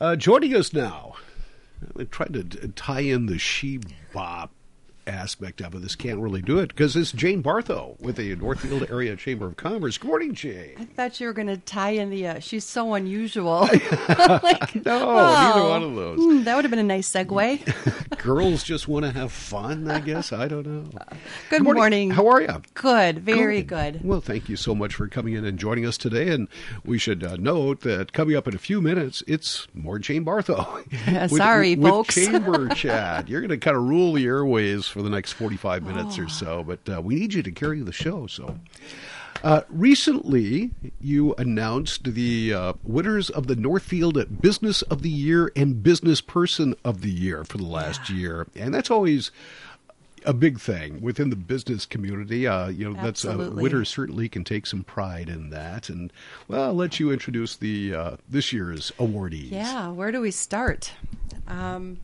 Uh, joining us now, I tried to tie in the she bop aspect of it. This can't really do it because it's Jane Bartho with the Northfield Area Chamber of Commerce. Good morning, Jane. I thought you were going to tie in the uh, she's so unusual. like, no, neither one of those. Mm, that would have been a nice segue. Girls just want to have fun, I guess. I don't know. Good, Good morning. morning. How are you? Good, very good. good. Well, thank you so much for coming in and joining us today. And we should uh, note that coming up in a few minutes, it's more Jane Bartho. with, Sorry, with, folks. With Chamber Chat. You're going to kind of rule the airways for the next 45 minutes oh. or so, but uh, we need you to carry the show. So. Uh, recently, you announced the uh, winners of the Northfield Business of the Year and Business Person of the Year for the last yeah. year, and that's always a big thing within the business community. Uh, you know, that's uh, winners certainly can take some pride in that. And well, I'll let you introduce the uh, this year's awardees. Yeah, where do we start? Um,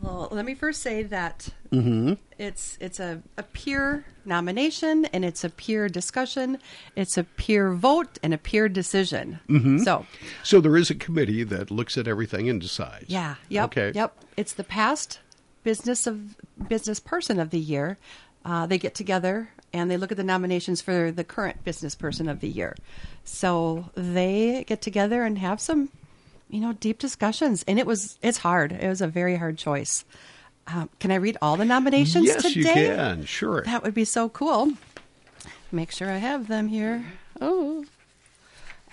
well, let me first say that mm-hmm. it's it's a, a peer nomination and it's a peer discussion. It's a peer vote and a peer decision. Mm-hmm. So, so there is a committee that looks at everything and decides. Yeah. Yep. Okay. Yep. It's the past business of business person of the year. Uh, they get together and they look at the nominations for the current business person of the year. So they get together and have some you know, deep discussions, and it was it's hard. It was a very hard choice. Um, can I read all the nominations yes, today? Yes, you can. Sure. That would be so cool. Make sure I have them here. Oh,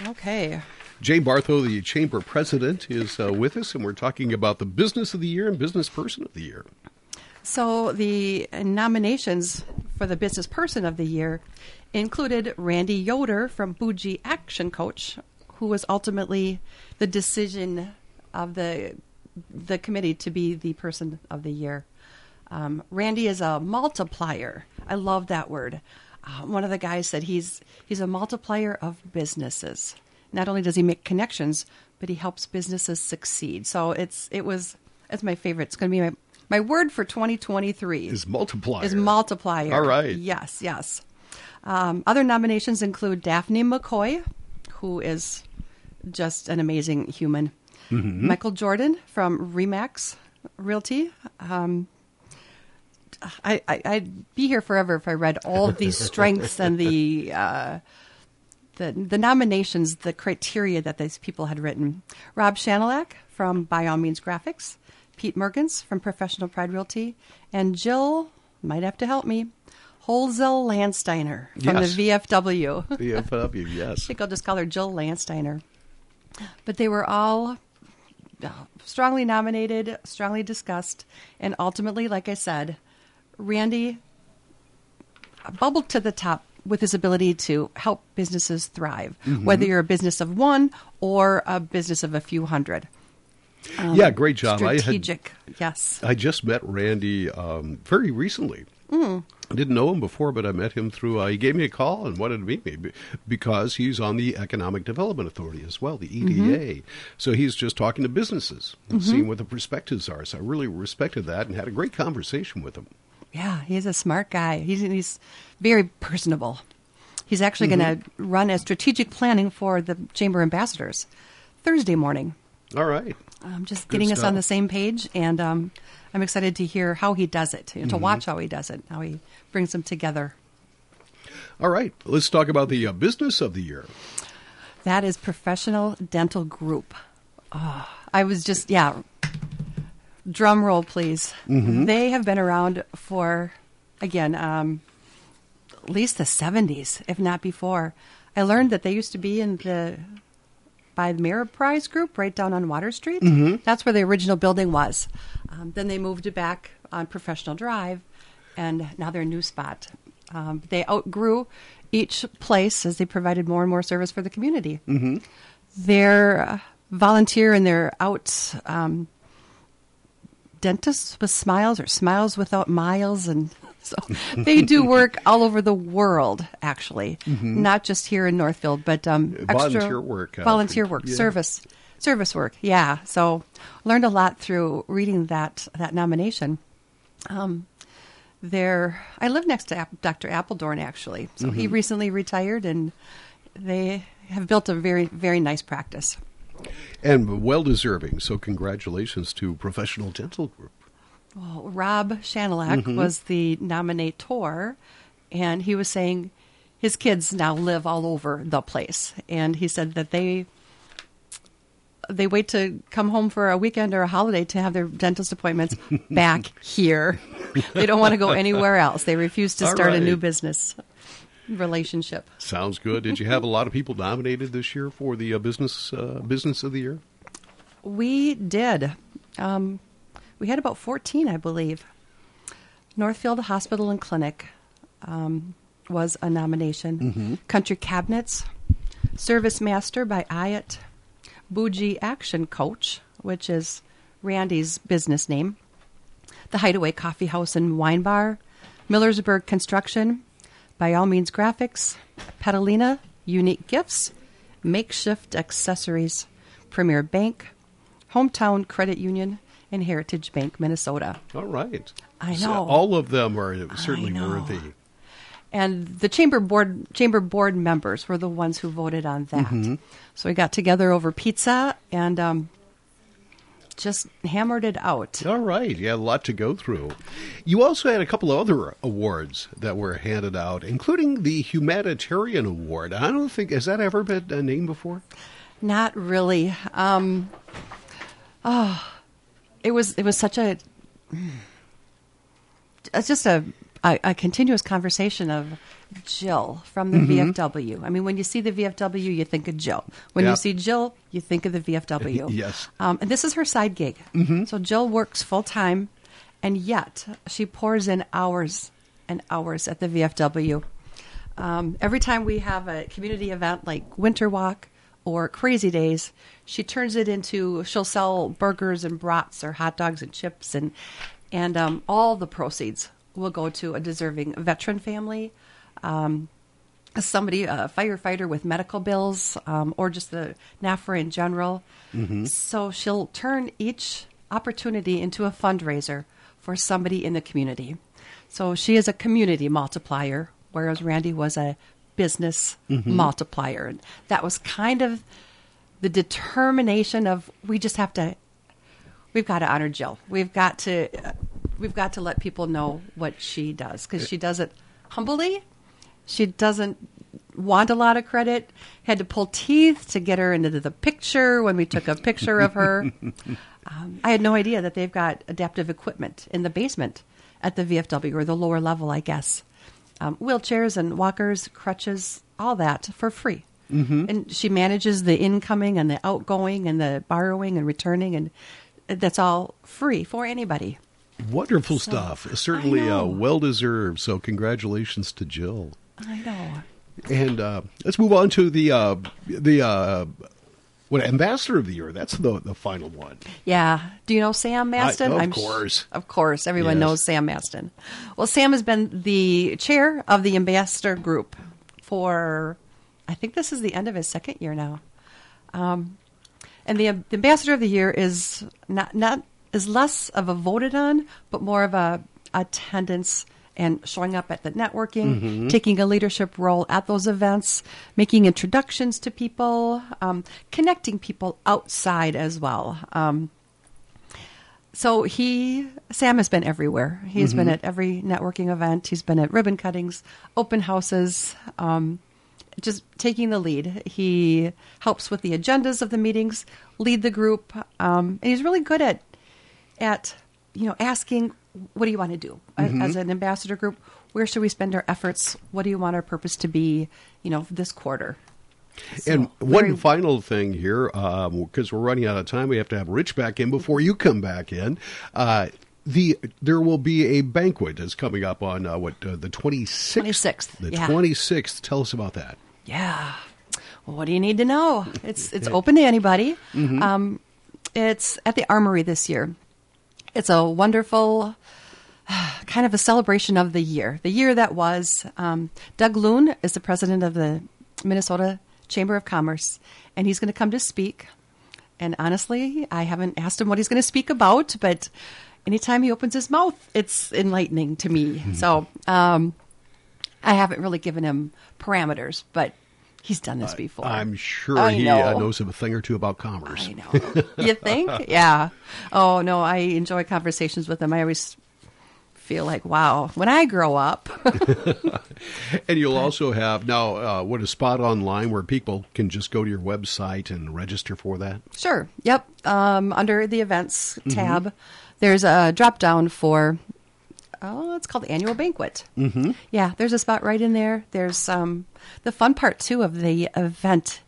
okay. Jane Bartho, the chamber president, is uh, with us, and we're talking about the business of the year and business person of the year. So the nominations for the business person of the year included Randy Yoder from Bougie Action Coach, who was ultimately the decision of the the committee to be the person of the year. Um, Randy is a multiplier. I love that word. Uh, one of the guys said he's he's a multiplier of businesses. Not only does he make connections, but he helps businesses succeed. So it's it was it's my favorite. It's going to be my my word for 2023 is multiplier. Is multiplier. All right. Yes, yes. Um, other nominations include Daphne McCoy, who is just an amazing human. Mm-hmm. Michael Jordan from Remax Realty. Um, I, I, would be here forever if I read all of these strengths and the, uh, the the nominations, the criteria that these people had written. Rob Shanelak from By All Means Graphics, Pete Mergens from Professional Pride Realty, and Jill might have to help me. Holzel Landsteiner from yes. the VFW. VFW, yes. I think I'll just call her Jill Landsteiner. But they were all uh, strongly nominated, strongly discussed, and ultimately, like I said, Randy bubbled to the top with his ability to help businesses thrive, mm-hmm. whether you're a business of one or a business of a few hundred. Um, yeah, great job. Strategic, I had, yes. I just met Randy um, very recently. Mm. I didn't know him before, but I met him through. Uh, he gave me a call and wanted to meet me because he's on the Economic Development Authority as well, the EDA. Mm-hmm. So he's just talking to businesses and mm-hmm. seeing what the perspectives are. So I really respected that and had a great conversation with him. Yeah, he's a smart guy. He's he's very personable. He's actually mm-hmm. going to run a strategic planning for the Chamber Ambassadors Thursday morning. All right. Um, just Good getting stuff. us on the same page, and um, I'm excited to hear how he does it, and to mm-hmm. watch how he does it, how he brings them together. All right, let's talk about the uh, business of the year. That is Professional Dental Group. Oh, I was just, yeah, drum roll, please. Mm-hmm. They have been around for, again, um, at least the 70s, if not before. I learned that they used to be in the by the Ameriprise Group right down on Water Street. Mm-hmm. That's where the original building was. Um, then they moved it back on Professional Drive, and now they're a new spot. Um, they outgrew each place as they provided more and more service for the community. Mm-hmm. They're uh, volunteer and they're out um, dentists with smiles or smiles without miles and so they do work all over the world, actually, mm-hmm. not just here in Northfield, but um, extra volunteer work, volunteer work, yeah. service, service work. Yeah, so learned a lot through reading that that nomination. Um, there, I live next to Dr. Appledorn, actually, so mm-hmm. he recently retired, and they have built a very very nice practice. And well deserving. So, congratulations to Professional Dental Group. Well, Rob Shanelak mm-hmm. was the nominator, and he was saying his kids now live all over the place, and he said that they they wait to come home for a weekend or a holiday to have their dentist appointments back here. They don't want to go anywhere else. They refuse to All start a new business relationship. Sounds good. Did you have a lot of people nominated this year for the uh, business uh, business of the year? We did. Um, we had about 14, I believe. Northfield Hospital and Clinic um, was a nomination. Country Cabinets, Service Master by Ayat, Bougie Action Coach, which is Randy's business name, The Hideaway Coffee House and Wine Bar, Millersburg Construction, By All Means Graphics, Petalina, Unique Gifts, Makeshift Accessories, Premier Bank, Hometown Credit Union, and Heritage Bank, Minnesota. All right. I So know. all of them are certainly worthy. and the chamber board chamber board members were the ones who voted on that. So we got together over pizza and um, just hammered it out. All right. Yeah, a lot to go through. You also had a couple of other awards that were handed out, including the Humanitarian Award. I don't think, has that ever been uh, named before? Not really. Um, oh, it was it was such a it's just a, a a continuous conversation of Jill from the VFW. I mean, when you see the VFW, you think of Jill. When Yeah. you see Jill, you think of the VFW. Yes. Um, and this is her side gig. So Jill works full time, and yet she pours in hours and hours at the VFW. Um, every time we have a community event like Winter Walk or Crazy Days, she turns it into she'll sell burgers and brats or hot dogs and chips and and um, all the proceeds will go to a deserving veteran family, um, somebody a firefighter with medical bills um, or just the NAFRA in general. So she'll turn each opportunity into a fundraiser for somebody in the community. So she is a community multiplier, whereas Randy was a business multiplier. And that was kind of the determination of we just have to we've got to honor Jill. We've got to we've got to let people know what she does because she does it humbly. She doesn't want a lot of credit. Had to pull teeth to get her into the picture when we took a picture of her. Um, I had no idea that they've got adaptive equipment in the basement at the VFW or the lower level, I guess. Um, wheelchairs and walkers, crutches, all that for free. Mm-hmm. And she manages the incoming and the outgoing and the borrowing and returning, and that's all free for anybody. Wonderful stuff. Certainly uh, well deserved. So, congratulations to Jill. I know. And uh, let's move on to the uh, the uh, what ambassador of the year. That's the the final one. Yeah. Do you know Sam Maston? of I'm course. of course. Everyone Yes. knows Sam Maston. Well, Sam has been the chair of the ambassador group for, I think this is the end of his second year now. Um, and the, the ambassador of the year is not not is less of a voted on, but more of a attendance and showing up at the networking, taking a leadership role at those events, making introductions to people, um, connecting people outside as well. Um, so he Sam has been everywhere. He's been at every networking event. He's been at ribbon cuttings, open houses, um, just taking the lead. He helps with the agendas of the meetings, lead the group, um, and he's really good at at you know asking, "What do you want to do as- as an ambassador group? Where should we spend our efforts? What do you want our purpose to be? You know, this quarter." So, and one very- final thing here, because we're running out of time, we have to have Rich back in before you come back in. Uh, the there will be a banquet that's coming up on uh, what uh, the twenty sixth. 26th, The yeah. twenty sixth. Tell us about that. Yeah. Well, what do you need to know? It's it's open to anybody. Um, it's at the Armory this year. It's a wonderful kind of a celebration of the year, the year that was. Um, Doug Loon is the president of the Minnesota Chamber of Commerce, and he's going to come to speak. And honestly, I haven't asked him what he's going to speak about, but anytime he opens his mouth, it's enlightening to me. So um, I haven't really given him parameters, but He's done this before. I'm sure I he uh, know. knows a thing or two about commerce. I know. you think? Yeah. Oh no, I enjoy conversations with him. I always feel like, wow, when I grow up. And you'll also have now uh, what a spot online where people can just go to your website and register for that. sure. Yep. Um, under the events tab, there's a drop down for. Oh, it's called the annual banquet. Mm-hmm. Yeah, there's a spot right in there. There's um, the fun part too of the event.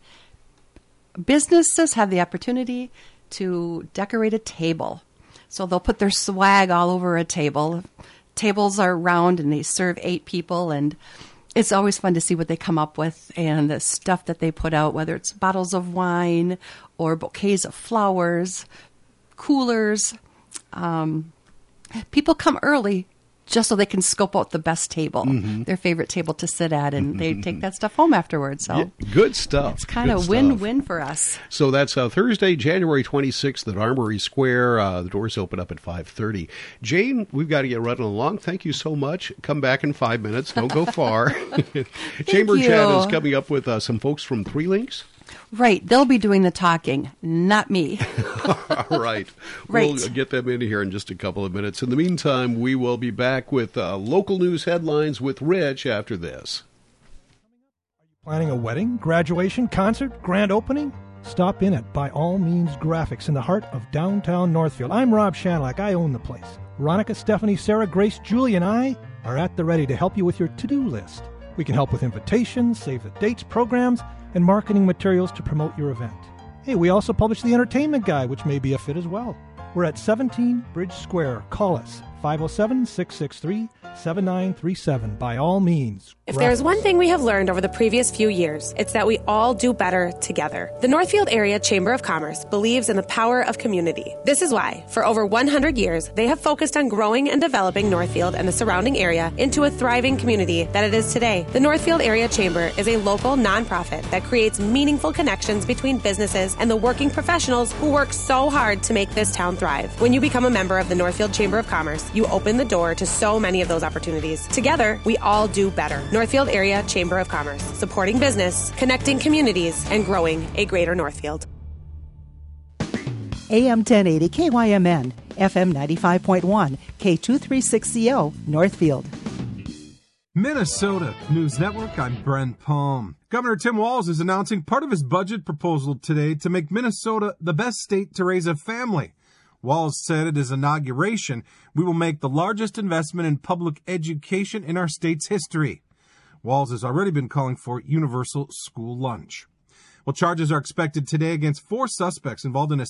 Businesses have the opportunity to decorate a table, so they'll put their swag all over a table. Tables are round and they serve eight people, and it's always fun to see what they come up with and the stuff that they put out, whether it's bottles of wine or bouquets of flowers, coolers. Um, people come early just so they can scope out the best table, their favorite table to sit at, and they take that stuff home afterwards. So Yeah, good stuff. it's kind Good of stuff. win-win for us. So that's uh, Thursday, January 26th at Armory Square. Uh, the doors open up at 5:30. Jane, we've got to get running along. Thank you so much. Come back in five minutes. Don't go far. Chamber you. Chat is coming up with uh, some folks from Three Links. Right, they'll be doing the talking, not me. All right. Right. We'll get them in here in just a couple of minutes. In the meantime, we will be back with uh, local news headlines with Rich after this. Are you planning a wedding, graduation, concert, grand opening? Stop in at By All Means Graphics in the heart of downtown Northfield. I'm Rob Shanlock. I own the place. Veronica, Stephanie, Sarah, Grace, Julie, and I are at the ready to help you with your to do list. We can help with invitations, save the dates, programs, and marketing materials to promote your event. Hey, we also publish the entertainment guide, which may be a fit as well. We're at 17 Bridge Square. Call us 507 663 7937. By all means. If there's one thing we have learned over the previous few years, it's that we all do better together. The Northfield Area Chamber of Commerce believes in the power of community. This is why, for over 100 years, they have focused on growing and developing Northfield and the surrounding area into a thriving community that it is today. The Northfield Area Chamber is a local nonprofit that creates meaningful connections between businesses and the working professionals who work so hard to make this town thrive. When you become a member of the Northfield Chamber of Commerce, you open the door to so many of those opportunities. Together, we all do better. Northfield Area Chamber of Commerce, supporting business, connecting communities, and growing a greater Northfield. AM 1080 KYMN, FM 95.1, K236CO, Northfield. Minnesota News Network, I'm Brent Palm. Governor Tim Walz is announcing part of his budget proposal today to make Minnesota the best state to raise a family. Walz said at his inauguration, we will make the largest investment in public education in our state's history. Walz has already been calling for universal school lunch. Well, charges are expected today against four suspects involved in a